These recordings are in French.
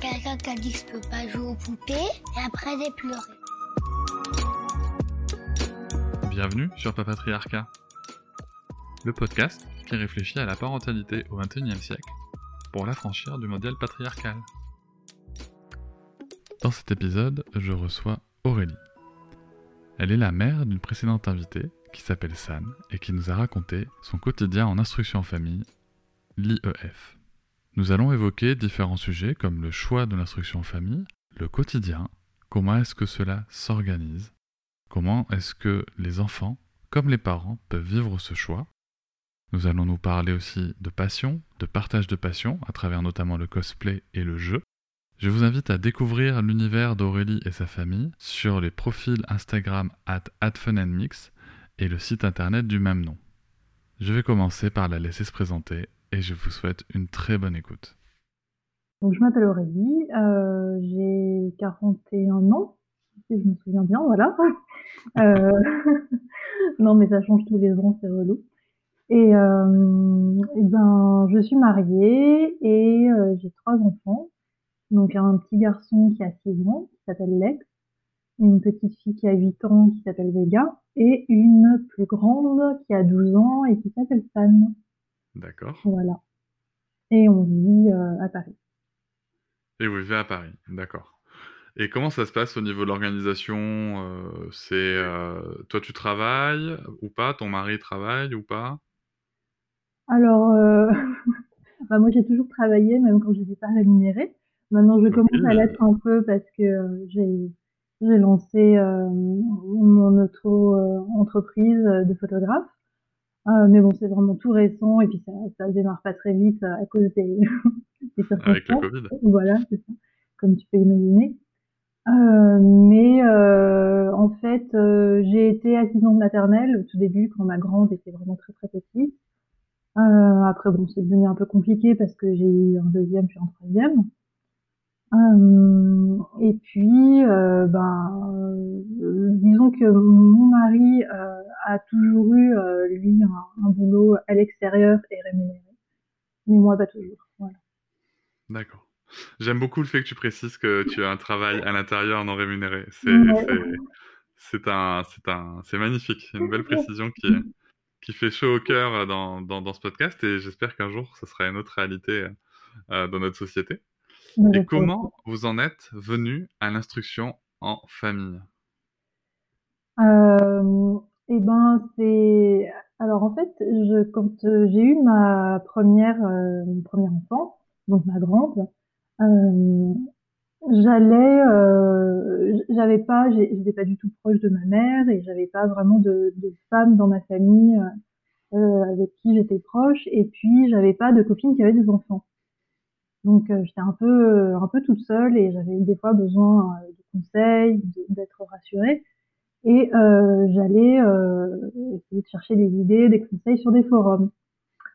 Quelqu'un qui a dit que je peux pas jouer aux poupées et après j'ai pleuré. Bienvenue sur Papatriarcat, le podcast qui réfléchit à la parentalité au XXIe siècle pour l'affranchir du modèle patriarcal. Dans cet épisode, je reçois Aurélie. Elle est la mère d'une précédente invitée qui s'appelle San et qui nous a raconté son quotidien en instruction en famille, l'IEF. Nous allons évoquer différents sujets comme le choix de l'instruction en famille, le quotidien, comment est-ce que cela s'organise, comment est-ce que les enfants, comme les parents, peuvent vivre ce choix. Nous allons nous parler aussi de passion, de partage de passion, à travers notamment le cosplay et le jeu. Je vous invite à découvrir l'univers d'Aurélie et sa famille sur les profils Instagram at @funandmix et le site internet du même nom. Je vais commencer par la laisser se présenter et je vous souhaite une très bonne écoute. Donc, je m'appelle Aurélie, euh, j'ai 41 ans, si je me souviens bien, voilà. Euh, non, mais ça change tous les ans, c'est relou. Et, euh, ben, je suis mariée et euh, j'ai trois enfants. Donc, un petit garçon qui a 6 ans, qui s'appelle Lex, une petite fille qui a 8 ans, qui s'appelle Vega, et une plus grande qui a 12 ans et qui s'appelle San. D'accord. Voilà. Et on vit euh, à Paris. Et vous vivez à Paris, d'accord. Et comment ça se passe au niveau de l'organisation euh, C'est euh, toi tu travailles ou pas? Ton mari travaille ou pas? Alors, bah moi j'ai toujours travaillé, même quand je n'étais pas rémunérée. Maintenant je commence à l'être un peu parce que j'ai j'ai lancé mon auto-entreprise de photographe. Euh, mais bon, c'est vraiment tout récent et puis ça, ça démarre pas très vite euh, à cause des, des Avec le. Covid Voilà, c'est ça, comme tu peux imaginer. Euh, mais euh, en fait, euh, j'ai été assistante maternelle au tout début quand ma grande était vraiment très très petite. Euh, après, bon, c'est devenu un peu compliqué parce que j'ai eu un deuxième puis un troisième. Et puis, ben, disons que mon mari a toujours eu, lui, un, un boulot à l'extérieur et rémunéré. Mais moi, pas toujours. Voilà. D'accord. J'aime beaucoup le fait que tu précises que tu as un travail à l'intérieur non rémunéré. C'est Ouais. c'est- c'est un, c'est un, c'est magnifique. Une belle précision qui, qui fait chaud au cœur dans, dans, dans ce podcast et j'espère qu'un jour ce sera une autre réalité dans notre société. Et comment vous en êtes venu à l'instruction en famille? Euh, et ben c'est alors en fait je quand euh, j'ai eu ma première euh, mon premier enfant donc ma grande euh, j'allais j'avais pas j'étais pas du tout proche de ma mère et j'avais pas vraiment de, de femme dans ma famille avec qui j'étais proche. Et puis j'avais pas de copine qui avait des enfants donc euh, j'étais un peu euh, un peu toute seule et j'avais des fois besoin euh, de conseils d'être rassurée et j'allais essayer de chercher des idées, des conseils sur des forums.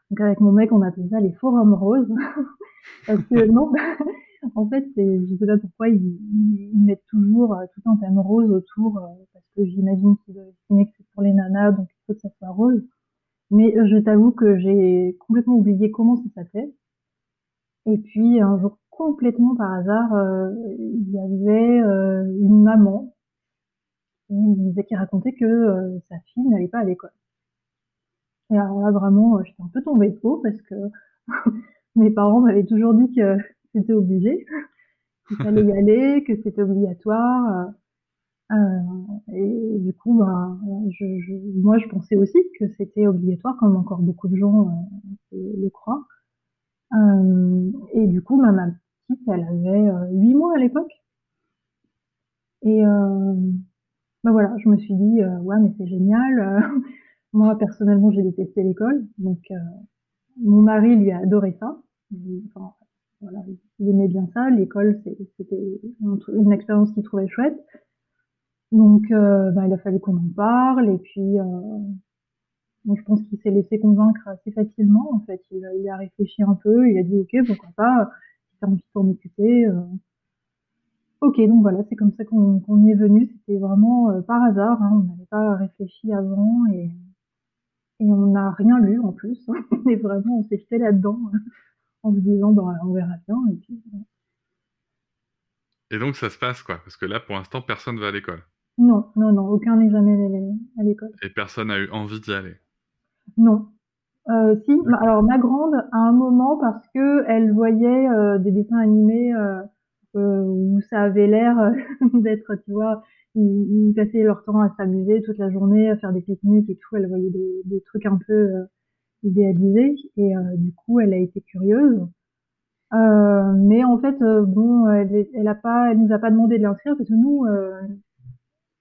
Donc avec mon mec, on appelait ça les forums roses. Parce que non, en fait, je sais pas pourquoi ils, mettent toujours tout un thème rose autour, parce que j'imagine qu'ils doivent estimer que c'est pour les nanas, donc il faut que ça soit rose. Mais je t'avoue que j'ai complètement oublié comment ça s'appelait. Et puis un jour, complètement par hasard, euh, il y avait euh, une maman qui disait, qui racontait que euh, sa fille n'allait pas à l'école. Et alors là, vraiment, j'étais un peu tombée de haut parce que mes parents m'avaient toujours dit que c'était obligé, qu'il fallait y aller, que c'était obligatoire. et du coup, je- moi, je pensais aussi que c'était obligatoire, comme encore beaucoup de gens le croient. Euh, et du coup, ma, ma petite, elle avait euh, huit mois à l'époque. Et euh, ben voilà, je me suis dit, euh, ouais, mais c'est génial. euh, moi, personnellement, j'ai détesté l'école. Donc, mon mari, lui, a adoré ça. Il- enfin, voilà, il aimait bien ça. L'école, c'était une expérience qu'il trouvait chouette. Donc, bah, il a fallu qu'on en parle. Et puis, donc je pense qu'il s'est laissé convaincre assez facilement. En fait, il, il, a réfléchi un peu. Il a dit, ok, pourquoi pas. Si t'as envie de t'en occuper. Euh. Ok, donc voilà, c'est comme ça qu'on y est venu. C'était vraiment euh, par hasard. Hein. On n'avait pas réfléchi avant et, et on n'a rien lu en plus. Et vraiment, on s'est jeté là-dedans en se disant, bah, on verra bien. Et puis, et donc ça se passe quoi Parce que là, pour l'instant, personne va à l'école. Non, non, non, aucun n'est jamais allé à l'école. Et personne n'a eu envie d'y aller Non. Euh, si, alors ma grande, à un moment, parce que elle voyait euh, des dessins animés euh, où ça avait l'air d'être, tu vois, ils, passaient leur temps à s'amuser toute la journée, à faire des pique-niques et tout. Elle voyait des, trucs un peu idéalisés et du coup, elle a été curieuse. mais en fait, bon, elle nous a pas demandé de l'inscrire parce que nous,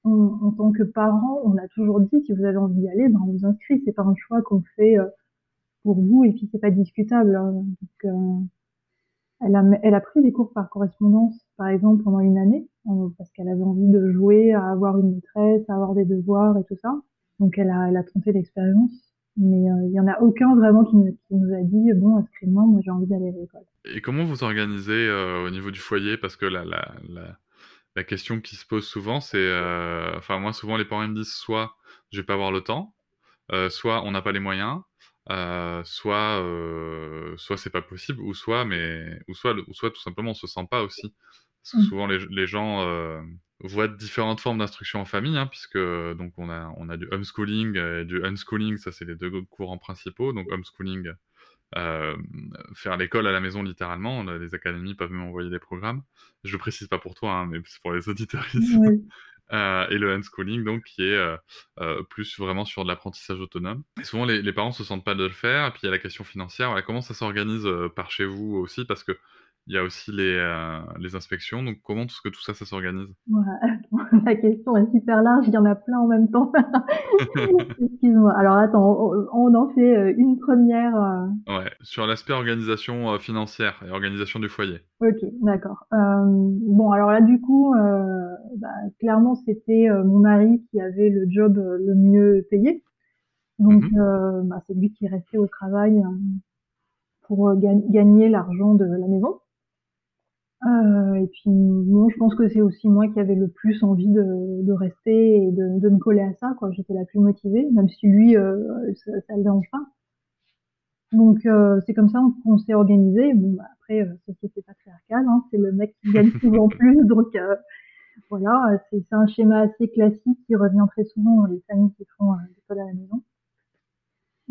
en, tant que parents, on a toujours dit si vous avez envie d'y aller, ben on vous inscrit. C'est pas un choix qu'on fait euh, pour vous et puis c'est pas discutable. Hein. Euh, elle, a, pris des cours par correspondance, par exemple, pendant une année, euh, parce qu'elle avait envie de jouer, à avoir une maîtresse, à avoir des devoirs et tout ça. Donc elle a, tenté l'expérience. Mais il y en a aucun vraiment qui, qui nous a dit bon inscris-moi, moi j'ai envie d'aller à l'école. Et comment vous organisez au niveau du foyer? Parce que la la question qui se pose souvent, c'est, euh, enfin moi souvent les parents me disent soit je vais pas avoir le temps, euh, soit on n'a pas les moyens, euh, soit soit c'est pas possible, ou soit mais ou soit ou soit tout simplement on se sent pas aussi. Parce que mmh. souvent les, les gens voient différentes formes d'instruction en famille, hein, puisque donc on a on a du homeschooling et du unschooling, ça c'est les deux courants principaux. Donc homeschooling euh, faire l'école à la maison littéralement. Les académies peuvent même envoyer des programmes. Je le précise pas pour toi, hein, mais c'est pour les auditeurs ici. Oui. Euh, et le unschooling, donc, qui est euh, euh, plus vraiment sur de l'apprentissage autonome. Et souvent, les, les, parents se sentent pas de le faire. Et puis, il y a la question financière. Voilà, comment ça s'organise par chez vous aussi? Parce que il y a aussi les, euh, les inspections. Donc, comment est-ce que tout ça, ça s'organise? Ouais, La question est super large. Il y en a plein en même temps. Excuse-moi. Alors, attends, on, on, en fait euh, une première. Euh... Ouais, sur l'aspect organisation euh, financière et organisation du foyer. Ok, d'accord. Euh, bon, alors là, du coup, bah, clairement, c'était mon mari qui avait le job le mieux payé. Donc, mm -hmm. bah, c'est lui qui restait au travail pour gagner l'argent de la maison. Euh, et puis bon, je pense que c'est aussi moi qui avais le plus envie de, de rester et de, de, me coller à ça. Quoi, j'étais la plus motivée, même si lui, euh, ça, ça le dérange pas. Donc euh, c'est comme ça qu'on s'est organisé. Bon, bah, après, euh, société patriarcale, hein, c'est le mec qui gagne souvent plus, donc euh, voilà, c'est un schéma assez classique qui revient très souvent dans les familles qui font euh, l'école à la maison.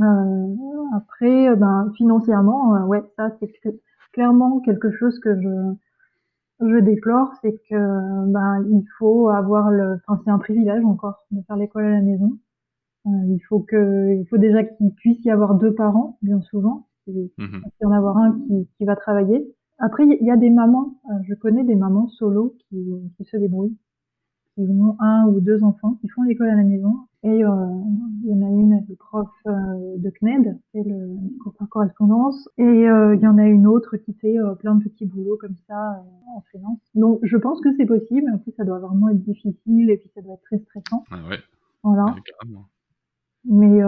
Euh, après, ben financièrement, ouais, ça c'est clairement quelque chose que je je déplore, c'est que ben il faut avoir le, enfin c'est un privilège encore de faire l'école à la maison. Euh, il faut que, il faut déjà qu'il puisse y avoir deux parents, bien souvent, il mmh en avoir un qui, qui va travailler. Après, il y a des mamans, euh, je connais des mamans solo qui, qui se débrouillent, qui ont un ou deux enfants, qui font l'école à la maison et euh, il y en a une, le prof euh, de CNED, c'est le cours par correspondance. Et euh, il y en a une autre qui fait plein de petits boulots comme ça en freelance. Donc je pense que c'est possible. En plus, ça doit vraiment être difficile et puis ça doit être très stressant. Ah ouais. Voilà. mais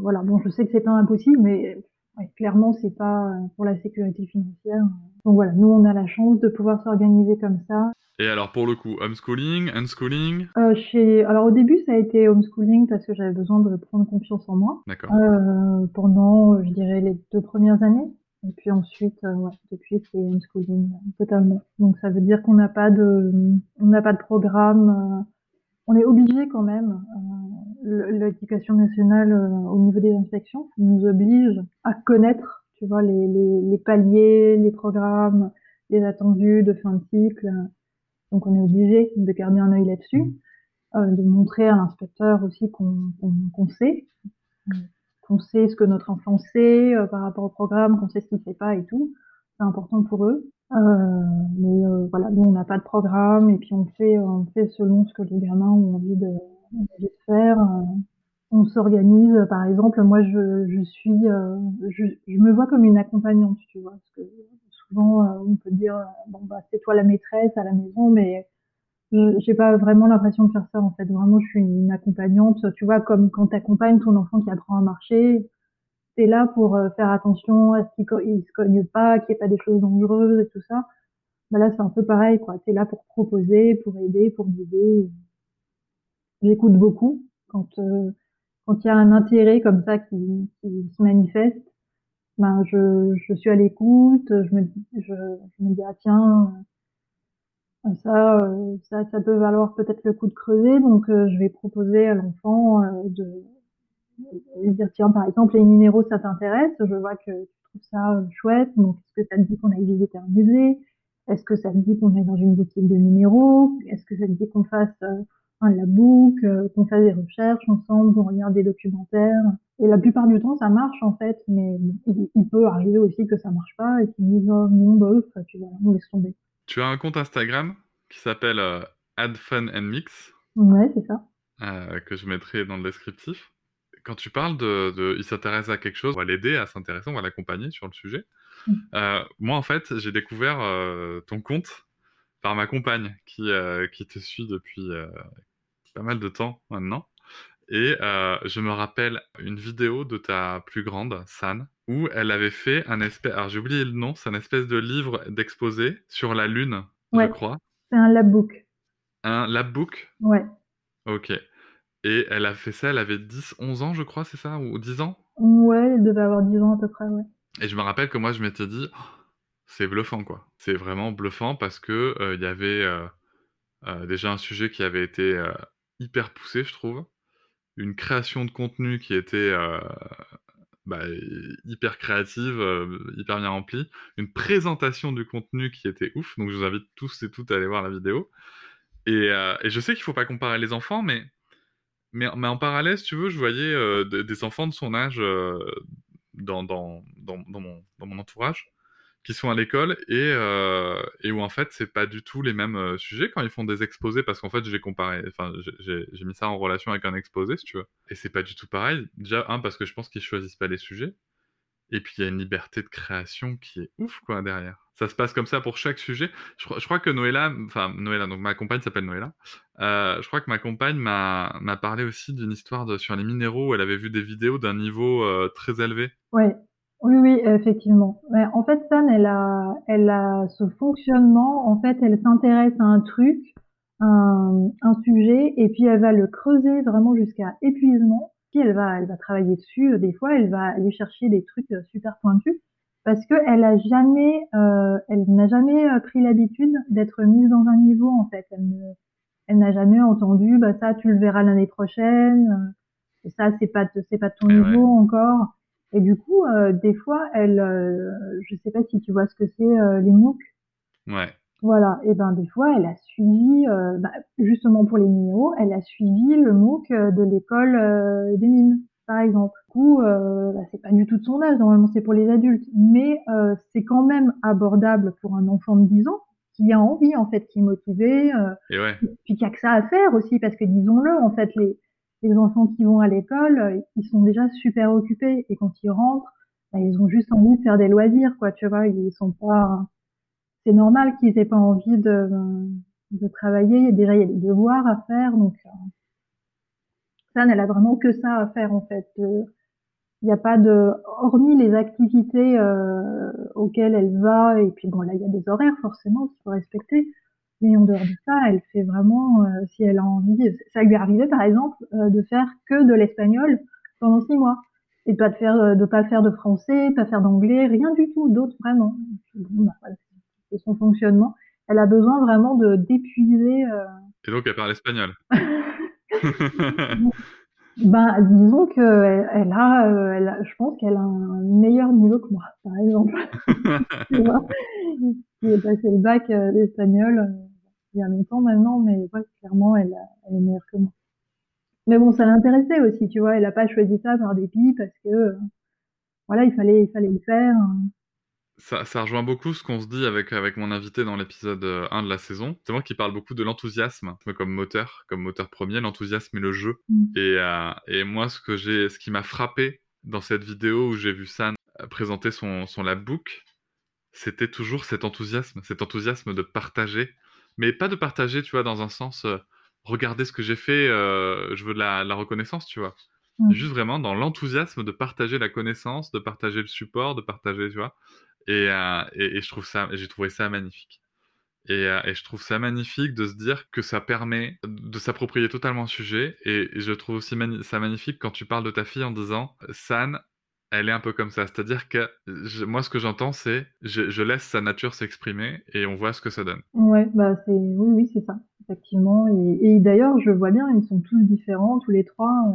voilà, bon, je sais que c'est pas impossible, mais ouais, clairement, c'est pas pour la sécurité financière. Donc voilà, nous, on a la chance de pouvoir s'organiser comme ça. Et alors pour le coup, homeschooling, unschooling? Euh, chez... Alors au début ça a été homeschooling parce que j'avais besoin de prendre confiance en moi. D'accord. Euh, pendant, je dirais, les deux premières années. Et puis ensuite, euh, ouais, depuis c'est homeschooling totalement. Donc ça veut dire qu'on n'a pas de, on n'a pas de programme. Euh, on est obligé quand même. L'éducation nationale au niveau des inspections nous oblige à connaître, tu vois, les, les, paliers, les programmes, les attendus de fin de cycle. Donc on est obligé de garder un œil là-dessus, euh, de montrer à l'inspecteur aussi qu'on qu sait, qu'on sait ce que notre enfant sait euh, par rapport au programme, qu'on sait ce qu'il ne sait pas et tout. C'est important pour eux. Euh, mais voilà, nous on n'a pas de programme et puis on fait, on fait selon ce que les gamins ont envie de faire. Euh, on s'organise, par exemple, moi je, je suis, je, je, me vois comme une accompagnante, tu vois, parce que souvent, euh, on peut dire, euh, bon, bah, c'est toi la maîtresse à la maison, mais j'ai pas vraiment l'impression de faire ça, en fait. Vraiment, je suis une accompagnante. Tu vois, comme quand tu accompagnes ton enfant qui apprend à marcher, t'es là pour faire attention à ce qu'il se cogne pas, qu'il n'y ait pas des choses dangereuses et tout ça. Bah là, c'est un peu pareil, quoi. T'es là pour proposer, pour aider, pour guider. J'écoute beaucoup quand quand il y a un intérêt comme ça qui, se manifeste ben je, je suis à l'écoute, je me, je, je me dis ah tiens euh, ça, euh, ça, ça peut valoir peut-être le coup de creuser, donc euh, je vais proposer à l'enfant de, de dire tiens par exemple les minéraux ça t'intéresse, je vois que tu trouves ça chouette, donc est-ce que ça te dit qu'on aille visiter un musée, est-ce que ça te dit qu'on aille dans une boutique de minéraux, est-ce que ça te dit qu'on fasse un labook, qu'on fasse des recherches ensemble, qu'on regarde des documentaires. Et la plupart du temps, ça marche en fait, mais il, peut arriver aussi que ça marche pas et qu'ils disent oh, non, bah, tu vois, on laisse tomber. Tu as un compte Instagram qui s'appelle euh, Fun and Mix. Ouais, c'est ça. Euh, que je mettrai dans le descriptif. Quand tu parles de, de il s'intéresse à quelque chose, on va l'aider à s'intéresser, on va l'accompagner sur le sujet. Mm. Euh, moi, en fait, j'ai découvert euh, ton compte par ma compagne qui, euh, qui te suit depuis pas mal de temps maintenant. Et euh, je me rappelle une vidéo de ta plus grande, San, où elle avait fait un espèce, alors j'ai oublié le nom, c'est un espèce de livre d'exposé sur la Lune, je crois. C'est un labbook. Un labbook? Ouais. Ok. Et elle a fait ça, elle avait 10, 11 ans, je crois, c'est ça Ou 10 ans? Ouais, elle devait avoir 10 ans à peu près, ouais. Et je me rappelle que moi, je m'étais dit, oh, c'est bluffant, quoi. C'est vraiment bluffant parce que euh, il y avait euh, déjà un sujet qui avait été hyper poussé, je trouve une création de contenu qui était euh, bah, hyper créative, euh, hyper bien remplie, une présentation du contenu qui était ouf. Donc je vous invite tous et toutes à aller voir la vidéo. Et, euh, je sais qu'il faut pas comparer les enfants, mais, mais, en parallèle, si tu veux, je voyais des enfants de son âge dans, dans, dans, mon, dans mon entourage qui sont à l'école et, euh, et où en fait c'est pas du tout les mêmes euh, sujets quand ils font des exposés parce qu'en fait j'ai comparé, enfin j'ai mis ça en relation avec un exposé si tu veux et c'est pas du tout pareil. Déjà un parce que je pense qu'ils choisissent pas les sujets et puis il y a une liberté de création qui est ouf quoi derrière. Ça se passe comme ça pour chaque sujet. Je, crois que Noëlla, enfin Noëlla, donc ma compagne s'appelle Noëlla. Euh, je crois que ma compagne m'a parlé aussi d'une histoire sur les minéraux où elle avait vu des vidéos d'un niveau très élevé. Ouais. Oui, oui, effectivement. en fait, San, elle a, elle a ce fonctionnement. En fait, elle s'intéresse à un truc, un, un sujet, et puis elle va le creuser vraiment jusqu'à épuisement. Puis elle va, elle va travailler dessus. Des fois, elle va aller chercher des trucs euh, super pointus parce que elle a jamais, euh, elle n'a jamais euh, pris l'habitude d'être mise dans un niveau. En fait, elle ne, elle n'a jamais entendu, bah ça, tu le verras l'année prochaine. Ça, c'est pas, c'est pas ton niveau encore. Et du coup, euh, des fois, elle, euh, je sais pas si tu vois ce que c'est euh, les MOOC. Ouais. Voilà. Et ben des fois, elle a suivi, euh, bah, justement pour les minéraux, elle a suivi le MOOC de l'école des mines, par exemple. Du coup, bah, c'est pas du tout de son âge. Normalement, c'est pour les adultes, mais c'est quand même abordable pour un enfant de 10 ans qui a envie en fait, qui est motivé, et ouais. puis qui a que ça à faire aussi, parce que disons-le, en fait, les les enfants qui vont à l'école, euh, ils sont déjà super occupés et quand ils rentrent, bah, ils ont juste envie de faire des loisirs, quoi. Tu vois, ils sont pas. C'est normal qu'ils aient pas envie de, de travailler. Il y a des devoirs à faire, donc euh, ça, elle a vraiment que ça à faire en fait. Euh, il n'y a pas de, hormis les activités auxquelles elle va, et puis bon là il y a des horaires forcément qu'il faut respecter. Mais en dehors de ça, elle fait vraiment, euh, si elle a envie, ça lui est arrivé par exemple euh, de faire que de l'espagnol pendant six mois et de pas de faire, euh, de pas faire de français, pas faire d'anglais, rien du tout d'autre vraiment. Bah, c'est son fonctionnement. Elle a besoin vraiment de d'épuiser. Et donc elle parle espagnol. ben disons que elle, a, elle a, je pense qu'elle a un meilleur niveau que moi, par exemple. tu vois, qui est passé le bac d'espagnol il y a longtemps maintenant, mais ouais, clairement, elle, elle est meilleure que moi. Mais bon, ça l'intéressait aussi, tu vois. Elle a pas choisi ça par dépit parce que, euh, voilà, il fallait, il fallait le faire. Ça, ça rejoint beaucoup ce qu'on se dit avec, avec mon invité dans l'épisode 1 euh, de la saison. C'est moi qui parle beaucoup de l'enthousiasme comme moteur, comme moteur premier, l'enthousiasme et le jeu. Mm. Et, euh, et moi, ce que j'ai, ce qui m'a frappé dans cette vidéo où j'ai vu San présenter son, son labbook, c'était toujours cet enthousiasme, cet enthousiasme de partager, mais pas de partager, tu vois, dans un sens, euh, regardez ce que j'ai fait, euh, je veux de la, la reconnaissance, tu vois. Mm. Juste vraiment dans l'enthousiasme de partager la connaissance, de partager le support, de partager, tu vois. Et, euh, et, et je trouve ça, j'ai trouvé ça magnifique. Et, euh, et, je trouve ça magnifique de se dire que ça permet de s'approprier totalement le sujet. Et, et je trouve aussi mani ça magnifique quand tu parles de ta fille en disant San, elle est un peu comme ça. C'est-à-dire que moi, ce que j'entends, c'est je, je, laisse sa nature s'exprimer et on voit ce que ça donne. Ouais, bah c'est oui, oui, c'est ça, effectivement. Et, d'ailleurs, je vois bien, ils sont tous différents, tous les trois.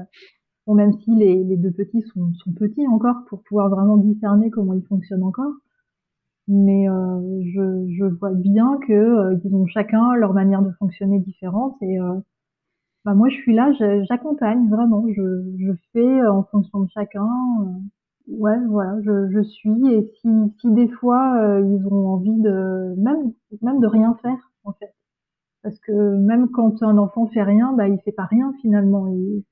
Même si les, les deux petits sont, sont, petits encore pour pouvoir vraiment discerner comment ils fonctionnent encore. Mais euh, je, je, vois bien que euh, ils ont chacun leur manière de fonctionner différente et euh, bah moi je suis là, j'accompagne vraiment, je, je fais en fonction de chacun. Ouais, voilà, je, suis et si, si des fois ils ont envie de même même de rien faire en fait, parce que même quand un enfant fait rien, bah il fait pas rien finalement. Il,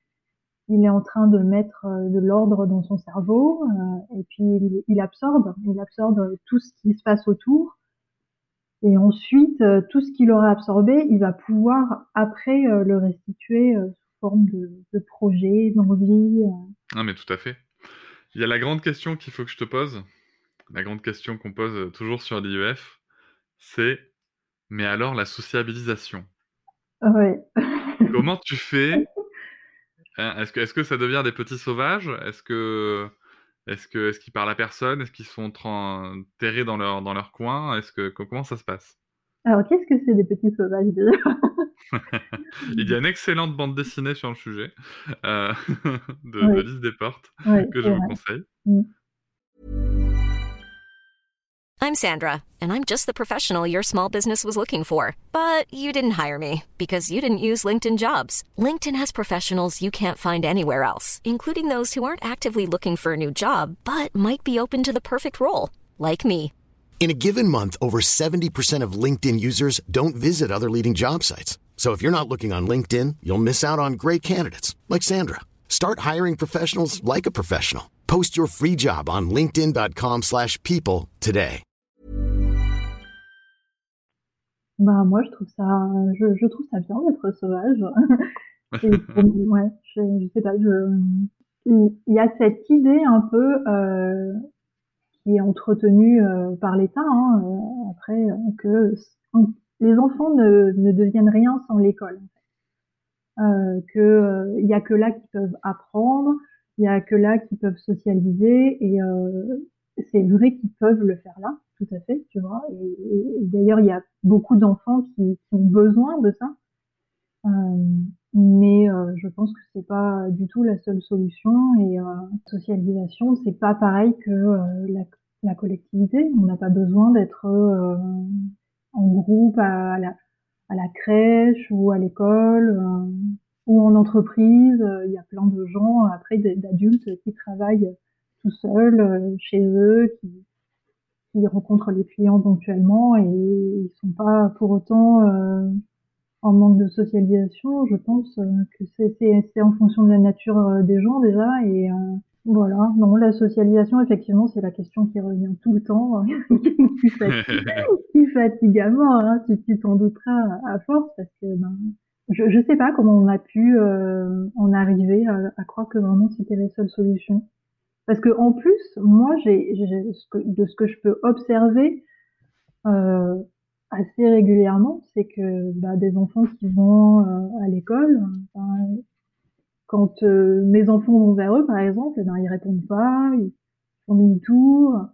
il est en train de mettre de l'ordre dans son cerveau euh, et puis il, il, absorbe, il absorbe tout ce qui se passe autour et ensuite euh, tout ce qu'il aura absorbé, il va pouvoir après euh, le restituer sous forme de, de projet, d'envie. Ah mais tout à fait. Il y a la grande question qu'il faut que je te pose, la grande question qu'on pose toujours sur l'IEF, c'est mais alors la sociabilisation? Ouais. Comment tu fais est-ce que, est que ça devient des petits sauvages? Est-ce que est-ce qu'ils parlent à personne? Est-ce qu'ils sont terrés dans leur dans leur coin? Est-ce que comment ça se passe? Alors qu'est-ce que c'est des petits sauvages déjà? Il y a une excellente bande dessinée sur le sujet euh, de, oui. de Lise Desportes oui, que je vous conseille. Mm. I'm Sandra, and I'm just the professional your small business was looking for. But you didn't hire me because you didn't use LinkedIn jobs. LinkedIn has professionals you can't find anywhere else, including those who aren't actively looking for a new job but might be open to the perfect role, like me. In a given month, over 70% of LinkedIn users don't visit other leading job sites. So if you're not looking on LinkedIn, you'll miss out on great candidates like Sandra. Start hiring professionals like a professional. Post your free job on linkedin.com/people today. Bah moi je trouve ça je, je trouve ça bien d'être sauvage. Et, ouais, je, je, sais pas, je il y a cette idée un peu euh, qui est entretenue euh, par l'État hein, euh, après que les enfants ne, ne deviennent rien sans l'école. Euh, que il y a que là qu'ils peuvent apprendre, il y a que là qu'ils peuvent socialiser et c'est vrai qu'ils peuvent le faire là, tout à fait, tu vois. Et, d'ailleurs, il y a beaucoup d'enfants qui, ont besoin de ça. Mais euh, je pense que c'est pas du tout la seule solution. Et euh, socialisation, c'est pas pareil que la, la, collectivité. On n'a pas besoin d'être en groupe à la, à la crèche ou à l'école ou en entreprise. Il y a plein de gens, après, d'adultes qui travaillent tout seuls euh, chez eux, qui, qui, rencontrent les clients ponctuellement et ils sont pas pour autant euh, en manque de socialisation. Je pense euh, que c'est en fonction de la nature euh, des gens déjà et voilà. Non, la socialisation, effectivement, c'est la question qui revient tout le temps, qui, fatigue, qui fatigue mort. Hein, tu tu t'en douteras à force parce que ben, je ne sais pas comment on a pu euh, en arriver à, à croire que vraiment c'était la seule solution. Parce que en plus, moi, j'ai de ce que je peux observer euh, assez régulièrement, c'est que bah, des enfants qui vont euh, à l'école, ben, quand euh, mes enfants vont vers eux, par exemple, eh ben, ils répondent pas, ils font demi-tour.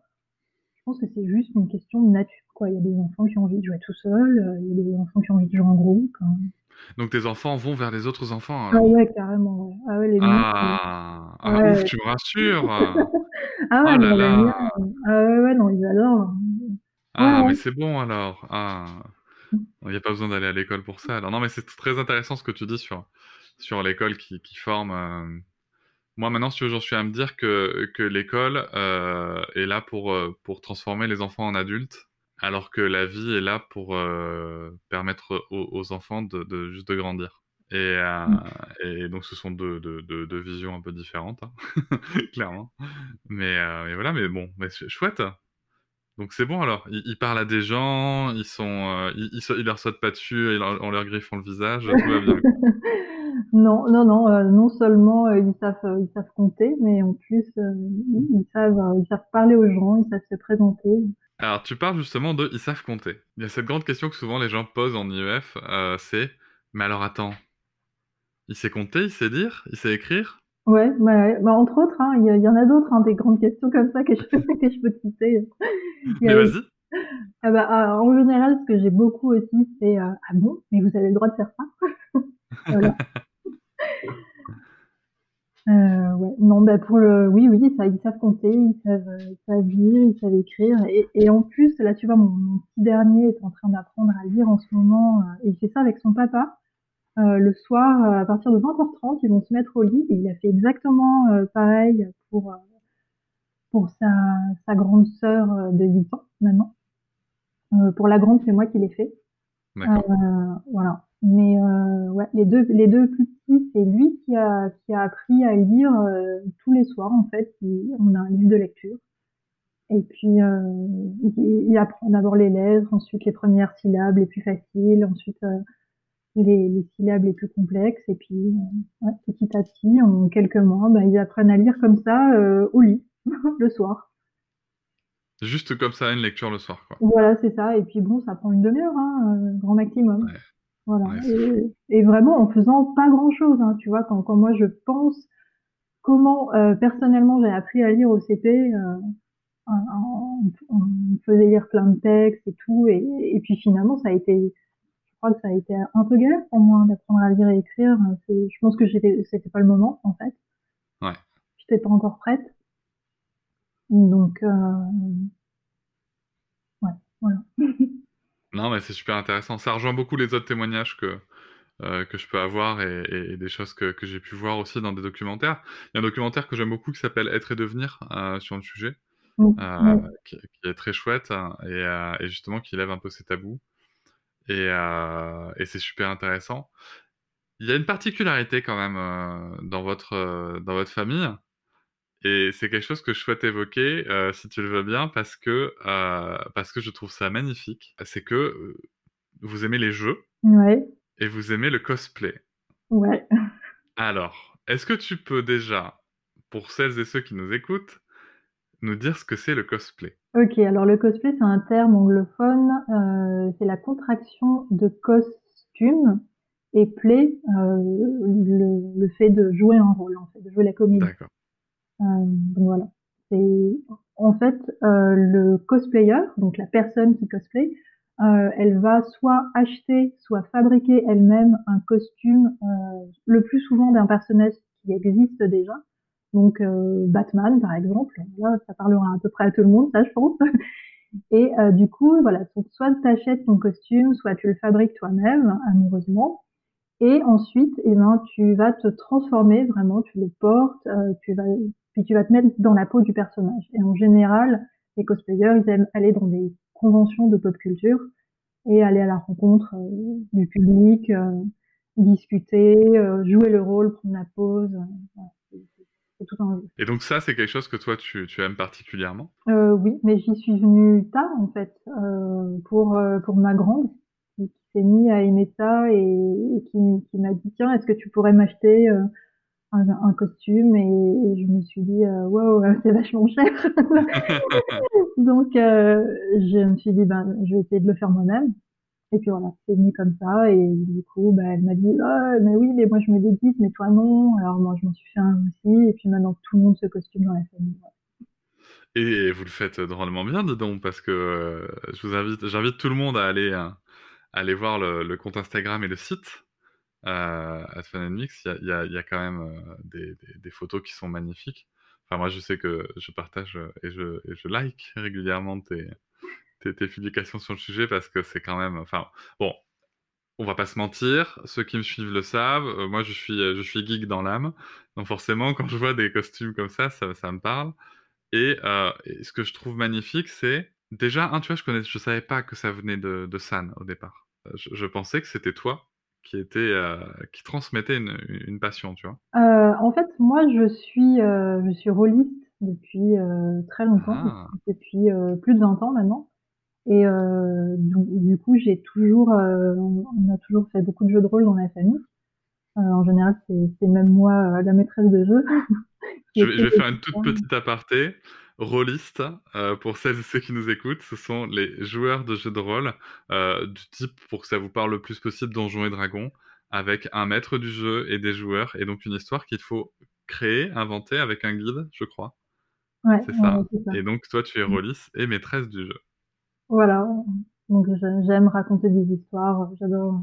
Je pense que c'est juste une question de nature. Quoi. Il y a des enfants qui ont envie de jouer tout seuls, il y a des enfants qui ont envie de jouer en groupe. Hein. Donc tes enfants vont vers les autres enfants alors? Ah ouais, carrément. Ouais. Ah ouais, les ah, ah ouais. ouf, tu me rassures. ah ouais, oh là là. Ah ouais, ouais, non, ils adorent. Ah, ouais, mais c'est bon alors. Ah. Il n'y a pas besoin d'aller à l'école pour ça. Alors non, mais c'est très intéressant ce que tu dis sur, sur l'école qui, qui forme. Euh... Moi maintenant, si j'en suis à me dire que, que l'école euh, est là pour, pour transformer les enfants en adultes alors que la vie est là pour euh, permettre aux, aux enfants de, de, juste de grandir. Et, euh, mmh. et, donc ce sont deux, deux, deux, deux visions un peu différentes, hein clairement. Mais, euh, mais, voilà, mais bon, mais chouette. Donc c'est bon alors, ils, ils parlent à des gens, ils sont, euh, ils, ils, se- ils leur sautent pas dessus, et leur- griffant le visage, tout va bien. Non, non, non, euh, non seulement euh, ils savent, ils savent compter, mais en plus ils savent, ils savent parler aux gens, ils savent se présenter. Alors tu parles justement de ils savent compter. Il y a cette grande question que souvent les gens posent en IEF, c'est mais alors attends, il sait compter, il sait lire, il sait écrire? Ouais, bah, bah, entre autres, hein, il y, a- il y en a d'autres, hein, des grandes questions comme ça que je, que je peux te citer. Il y Mais a- vas-y. ah bah, ah, en général, ce que j'ai beaucoup aussi, c'est euh, ah bon, mais vous avez le droit de faire ça? Voilà. Euh, ouais. Non, bah pour le, oui, oui, ça, ils savent compter, ils savent, euh, ils savent lire, ils savent écrire, et, et en plus, là, tu vois, mon, mon petit dernier est en train d'apprendre à lire en ce moment, et il fait ça avec son papa. Euh, le soir, euh, à partir de 20h30, ils vont se mettre au lit, et il a fait exactement euh, pareil pour euh, pour sa sa grande sœur de 8 ans maintenant. Pour la grande, c'est moi qui l'ai fait. Voilà. Mais ouais, les deux, les deux plus petits, c'est lui qui a, qui a appris à lire tous les soirs, en fait. Il- on a un livre de lecture. Et puis, euh, il, il apprend d'abord les lettres, ensuite les premières syllabes les plus faciles, ensuite euh, les, les syllabes les plus complexes. Et puis, euh, ouais, petit à petit, en quelques mois, bah, ils apprennent à lire comme ça euh, au lit, le soir. Juste comme ça, une lecture le soir, quoi. Voilà, c'est ça. Et puis bon, ça prend une demi-heure, hein, euh, grand maximum. Ouais. Voilà. Ouais, et, et vraiment en faisant pas grand-chose, hein, tu vois, quand, quand moi je pense comment euh, personnellement j'ai appris à lire au CP, euh, on, on faisait lire plein de textes et tout, et, et puis finalement ça a été, crois que ça a été un peu galère pour moi d'apprendre à lire et écrire. C'est- Je pense que c'était pas le moment en fait. Ouais. J'étais pas encore prête. Donc euh, ouais, voilà. Non, mais c'est super intéressant. Ça rejoint beaucoup les autres témoignages que, euh, que je peux avoir et, et- et des choses que, que j'ai pu voir aussi dans des documentaires. Il y a un documentaire que j'aime beaucoup qui s'appelle Être et devenir euh, sur le sujet, euh, qui, qui est très chouette hein, et, euh, et justement qui lève un peu ces tabous. Et, euh, et c'est super intéressant. Il y a une particularité quand même euh, dans votre, euh, dans votre famille. Et c'est quelque chose que je souhaite évoquer, euh, si tu le veux bien, parce que, euh, parce que je trouve ça magnifique. C'est que euh, vous aimez les jeux Ouais, et vous aimez le cosplay. ouais. Alors, est-ce que tu peux déjà, pour celles et ceux qui nous écoutent, nous dire ce que c'est le cosplay? Ok, alors le cosplay, c'est un terme anglophone, euh, c'est la contraction de costume et play, euh, le, le fait de jouer un rôle, en fait, de jouer la comédie. D'accord. Euh, donc voilà. C'est en fait le cosplayer, donc la personne qui cosplay, euh, elle va soit acheter, soit fabriquer elle-même un costume, le plus souvent d'un personnage qui existe déjà. Donc euh, Batman par exemple, ça parlera à peu près à tout le monde, ça je pense. Et euh, du coup voilà, soit tu achètes ton costume, soit tu le fabriques toi-même amoureusement. Et ensuite, eh ben, tu vas te transformer vraiment, tu le portes, euh, puis tu vas te mettre dans la peau du personnage. Et en général, les cosplayers, ils aiment aller dans des conventions de pop culture et aller à la rencontre du public, discuter, jouer le rôle, prendre la pause. C'est- c'est- c'est tout un jeu. Et donc ça, c'est quelque chose que toi, tu, tu aimes particulièrement? Euh, oui, mais j'y suis venue tard en fait euh, pour euh, pour ma grande qui, qui s'est mis à aimer ça et, et qui, qui m'a dit tiens est-ce que tu pourrais m'acheter euh, un, un costume? Et, et je me suis dit euh, wow c'est vachement cher. Donc euh, je me suis dit ben je vais essayer de le faire moi-même et puis voilà c'est venu comme ça et du coup ben elle m'a dit ah mais oui mais moi je me déguise mais toi non alors moi je m'en suis fait un aussi et puis maintenant tout le monde se costume dans la famille. Et vous le faites drôlement bien, dis donc, parce que euh, j'invite tout le monde à aller, euh, aller voir le, compte Instagram et le site euh, at Fun Mix. Il y a, quand même euh, des, photos qui sont magnifiques. Enfin, moi, je sais que je partage et je like régulièrement tes, tes, publications sur le sujet parce que c'est quand même. Enfin, bon, on va pas se mentir, ceux qui me suivent le savent. euh, moi, je suis, je suis geek dans l'âme, donc forcément, quand je vois des costumes comme ça, ça, ça me parle. Et, euh, ce que je trouve magnifique, c'est déjà, un, tu vois, je connais, je savais pas que ça venait de, de San au départ. Euh, Je, pensais que c'était toi qui était, euh, qui transmettait une, passion, tu vois. Euh, en fait, moi, je suis, euh, je suis rôliste depuis très longtemps, Ah. depuis plus de 20 ans maintenant. Et du, coup, j'ai toujours, on a toujours fait beaucoup de jeux de rôle dans la famille. en général, c'est même moi la maîtresse de jeu. je, vais, faire une toute petite aparté. Rôliste, pour celles et ceux qui nous écoutent, ce sont les joueurs de jeux de rôle du type, pour que ça vous parle le plus possible, Donjons et Dragons, avec un maître du jeu et des joueurs, et donc une histoire qu'il faut créer, inventer avec un guide, je crois. Ouais, c'est ça. Et donc, toi, tu es mmh. rôliste et maîtresse du jeu. Voilà. Donc, j'aime raconter des histoires. J'adore.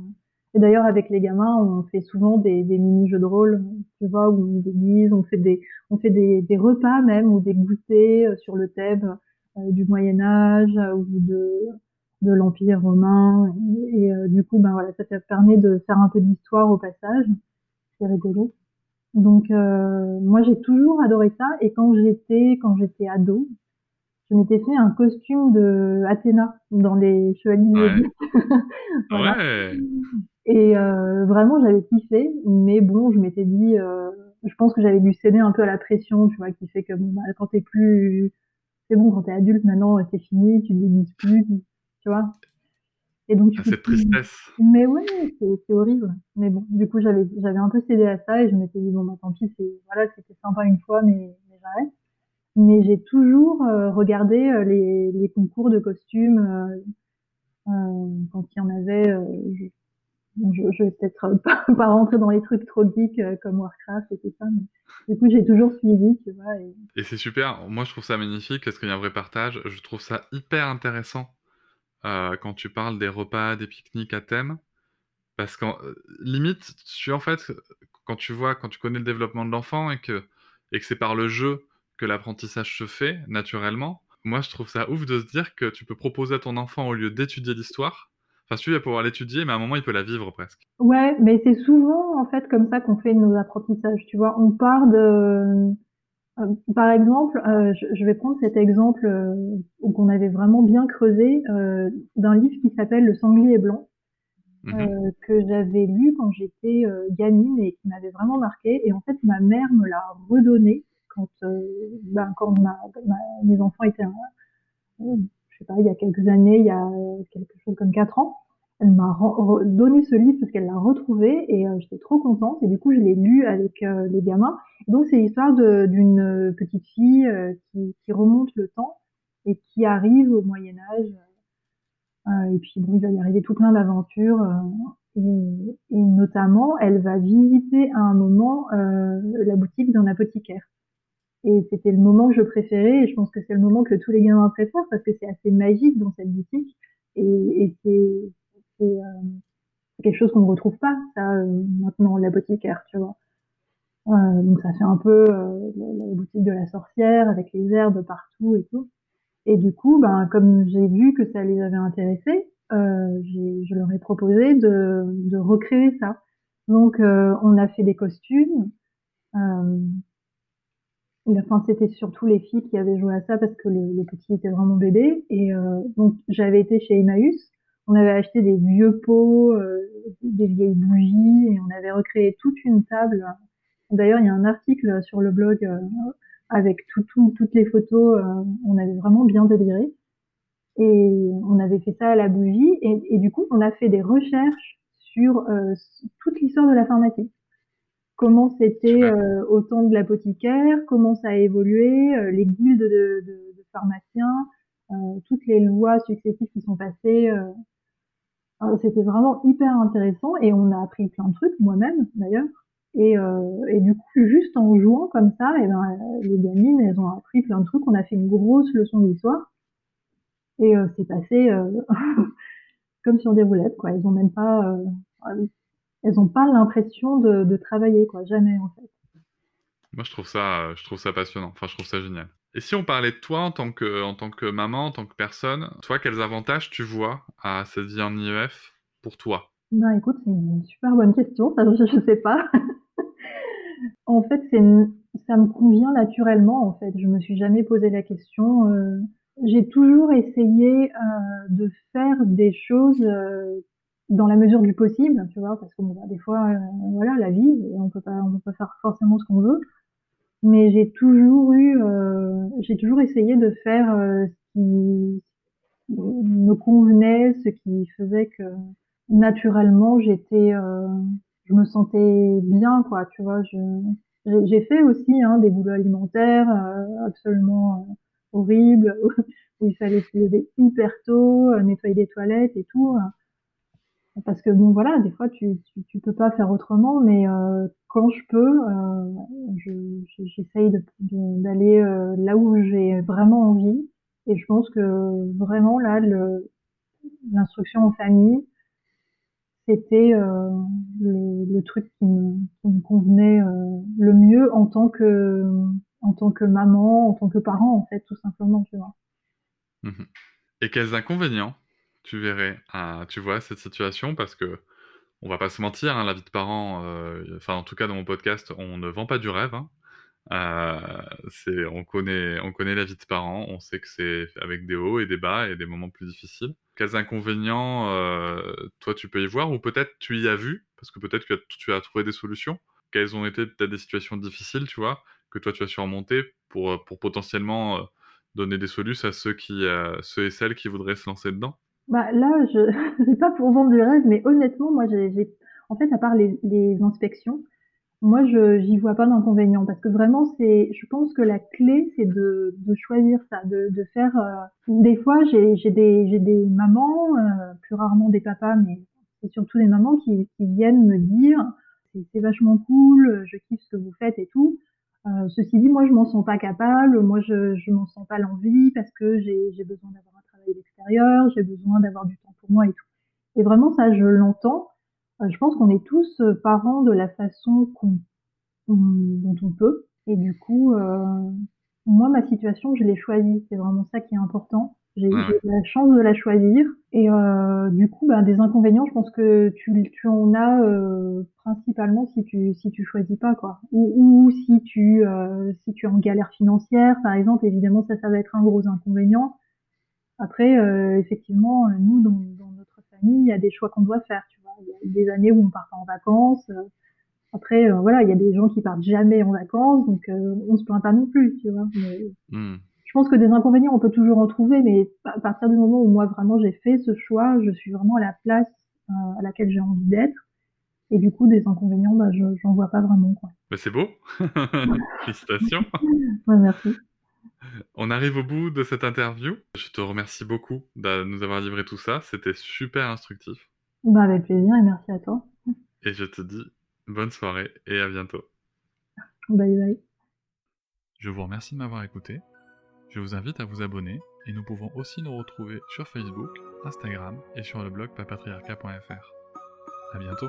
Et d'ailleurs, avec les gamins, on fait souvent des, des mini-jeux de rôle, tu vois, où des guises, on fait des, on fait des, des repas même, ou des goûters sur le thème euh, du Moyen-Âge, ou de, de l'Empire romain. Et, euh, du coup, ben voilà, ça permet de faire un peu d'histoire au passage. C'est rigolo. Donc euh, moi j'ai toujours adoré ça et quand j'étais quand j'étais ado, je m'étais fait un costume de Athéna dans les Chevaliers voilà. ouais. Et euh, vraiment j'avais kiffé, mais bon je m'étais dit, euh, je pense que j'avais dû céder un peu à la pression, tu vois, qui fait que bon, bah, quand t'es plus, c'est bon quand t'es adulte maintenant c'est fini, tu te déguises plus, tu vois. Et donc, ah, cette tristesse. Mais ouais, c'est horrible. Mais bon, du coup, j'avais un peu cédé à ça et je m'étais dit bon bah tant pis, voilà, c'était sympa une fois, mais, mais j'arrête. Mais j'ai toujours euh, regardé euh, les, les, concours de costumes euh, quand il y en avait. Je, je, je, vais peut-être pas, pas, rentrer dans les trucs trop geeks comme Warcraft et tout ça, mais du coup j'ai toujours suivi, tu vois. Et, et c'est super. Moi, je trouve ça magnifique parce qu'il y a un vrai partage. Je trouve ça hyper intéressant euh, quand tu parles des repas, des pique-niques à thème. Parce qu'en euh, limite, tu en fait, quand tu vois, quand tu connais le développement de l'enfant et que, et que c'est par le jeu que l'apprentissage se fait naturellement, moi je trouve ça ouf de se dire que tu peux proposer à ton enfant au lieu d'étudier l'histoire, enfin tu vas pouvoir l'étudier, mais à un moment il peut la vivre presque. Ouais, mais c'est souvent en fait comme ça qu'on fait nos apprentissages, tu vois. On part de euh, par exemple, euh, je, vais prendre cet exemple euh, qu'on avait vraiment bien creusé d'un livre qui s'appelle Le sanglier blanc, mmh que j'avais lu quand j'étais gamine et qui m'avait vraiment marqué. Et en fait, ma mère me l'a redonné quand, ben, quand mes enfants étaient, je sais pas, il y a quelques années, il y a quelque chose comme quatre ans elle m'a donné ce livre parce qu'elle l'a retrouvé et euh, j'étais trop contente et du coup je l'ai lu avec euh, les gamins. donc c'est l'histoire d'une petite fille euh, qui, remonte le temps et qui arrive au Moyen Âge. et puis bon, il va y arriver tout plein d'aventures et, et, notamment elle va visiter à un moment la boutique d'un apothicaire. Et c'était le moment que je préférais et je pense que c'est le moment que tous les gamins préfèrent parce que c'est assez magique dans cette boutique et, et euh, c'est quelque chose qu'on ne retrouve pas, ça, euh, maintenant, l'apothicaire, tu vois. Euh, donc ça fait un peu la, boutique de la sorcière avec les herbes partout et tout. Et du coup, ben, comme j'ai vu que ça les avait intéressés, euh, je leur ai proposé de, de recréer ça. Donc, on a fait des costumes. Euh, enfin, c'était surtout les filles qui avaient joué à ça parce que le, le petit était vraiment bébé. Et donc, j'avais été chez Emmaüs on avait acheté des vieux pots, euh, des vieilles bougies, et on avait recréé toute une table. D'ailleurs, il y a un article sur le blog euh, avec toutes les photos. Euh, on avait vraiment bien déliré. Et on avait fait ça à la bougie. Et, du coup, on a fait des recherches sur toute l'histoire de la pharmacie. Comment c'était au temps de l'apothicaire, comment ça a évolué, les guildes de, de, de pharmaciens, toutes les lois successives qui sont passées euh, c'était vraiment hyper intéressant et on a appris plein de trucs, moi-même d'ailleurs. Et, euh, et, du coup, juste en jouant comme ça, et eh ben, les gamines, elles ont appris plein de trucs. On a fait une grosse leçon d'histoire. Et euh, c'est passé euh, comme sur des roulettes, quoi. Elles ont même pas, elles ont pas l'impression de, de, travailler, quoi. Jamais, en fait. Moi, je trouve ça, je trouve ça passionnant. Enfin, je trouve ça génial. Et si on parlait de toi en tant que, en tant que maman, en tant que personne, toi, quels avantages tu vois à cette vie en IEF pour toi? Bah écoute, c'est une super bonne question, ça je, ne sais pas. en fait, ça me convient naturellement en fait. Je me suis jamais posé la question. Euh, j'ai toujours essayé euh, de faire des choses euh, dans la mesure du possible, tu vois, parce que bon, bah, des fois, voilà, la vie, on on peut pas faire forcément ce qu'on veut. Mais j'ai toujours eu, euh, j'ai toujours essayé de faire euh, ce qui me convenait, ce qui faisait que naturellement j'étais, euh, je me sentais bien, quoi. Tu vois, j'ai fait aussi hein, des boulots alimentaires euh, absolument euh, horribles où il fallait se lever hyper tôt, euh, nettoyer des toilettes et tout. Parce que bon voilà, des fois tu, tu, tu peux pas faire autrement, mais quand je peux, euh, j'essaye d'aller euh, là où j'ai vraiment envie. Et je pense que vraiment là, l'instruction en famille, c'était euh, le, truc qui me, convenait euh, le mieux en tant que en tant que maman, en tant que parent en fait, tout simplement. Mmh et quels inconvénients tu verrais, à, tu vois, cette situation? Parce que on va pas se mentir, hein, la vie de parent, euh, enfin en tout cas dans mon podcast, on ne vend pas du rêve. Hein. Euh, on connaît, on connaît la vie de parent, on sait que c'est avec des hauts et des bas et des moments plus difficiles. Quels inconvénients, euh, toi, tu peux y voir ou peut-être tu y as vu, parce que peut-être que tu as trouvé des solutions. Quelles ont été peut-être des situations difficiles, tu vois, que toi tu as surmonté pour, potentiellement donner des solutions à ceux qui, ceux et celles qui voudraient se lancer dedans? Bah là, je c'est pas pour vendre du rêve, mais honnêtement, moi, j'ai, en fait, à part les, inspections, moi, je j'y vois pas d'inconvénient parce que vraiment, c'est, je pense que la clé, c'est de, choisir ça, de, faire. Euh, des fois, j'ai, des, j'ai des mamans, euh, plus rarement des papas, mais c'est surtout des mamans qui, viennent me dire, c'est, vachement cool, je kiffe ce que vous faites et tout. Euh, ceci dit, moi, je m'en sens pas capable, moi, je, je m'en sens pas l'envie parce que j'ai besoin d'avoir d'extérieur, j'ai besoin d'avoir du temps pour moi et tout. Et vraiment, ça, je l'entends. Euh, je pense qu'on est tous euh, parents de la façon qu'on, dont on peut. Et du coup, euh, moi, ma situation, je l'ai choisie. C'est vraiment ça qui est important. J'ai eu la chance de la choisir. Et euh, du coup, bah, des inconvénients, je pense que tu, tu en as euh, principalement si tu si tu choisis pas quoi. Ou, ou si tu euh, si tu es en galère financière, par exemple, évidemment ça ça va être un gros inconvénient. Après, effectivement, nous dans, dans notre famille, il y a des choix qu'on doit faire. Tu vois, il y a des années où on part pas en vacances. Après, euh, voilà, il y a des gens qui partent jamais en vacances, donc euh, on se plaint pas non plus, tu vois. Mais, mmh. Je pense que des inconvénients, on peut toujours en trouver, mais à partir du moment où moi vraiment j'ai fait ce choix, je suis vraiment à la place euh, à laquelle j'ai envie d'être. Et du coup, des inconvénients, bah, je j'en vois pas vraiment. Quoi. Bah, c'est beau. Félicitations. ouais, merci. On arrive au bout de cette interview. Je te remercie beaucoup de nous avoir livré tout ça. C'était super instructif. Bah, avec plaisir et merci à toi. Et je te dis bonne soirée et à bientôt. Bye bye. Je vous remercie de m'avoir écouté. Je vous invite à vous abonner et nous pouvons aussi nous retrouver sur Facebook, Instagram et sur le blog papatriarca.fr. À bientôt.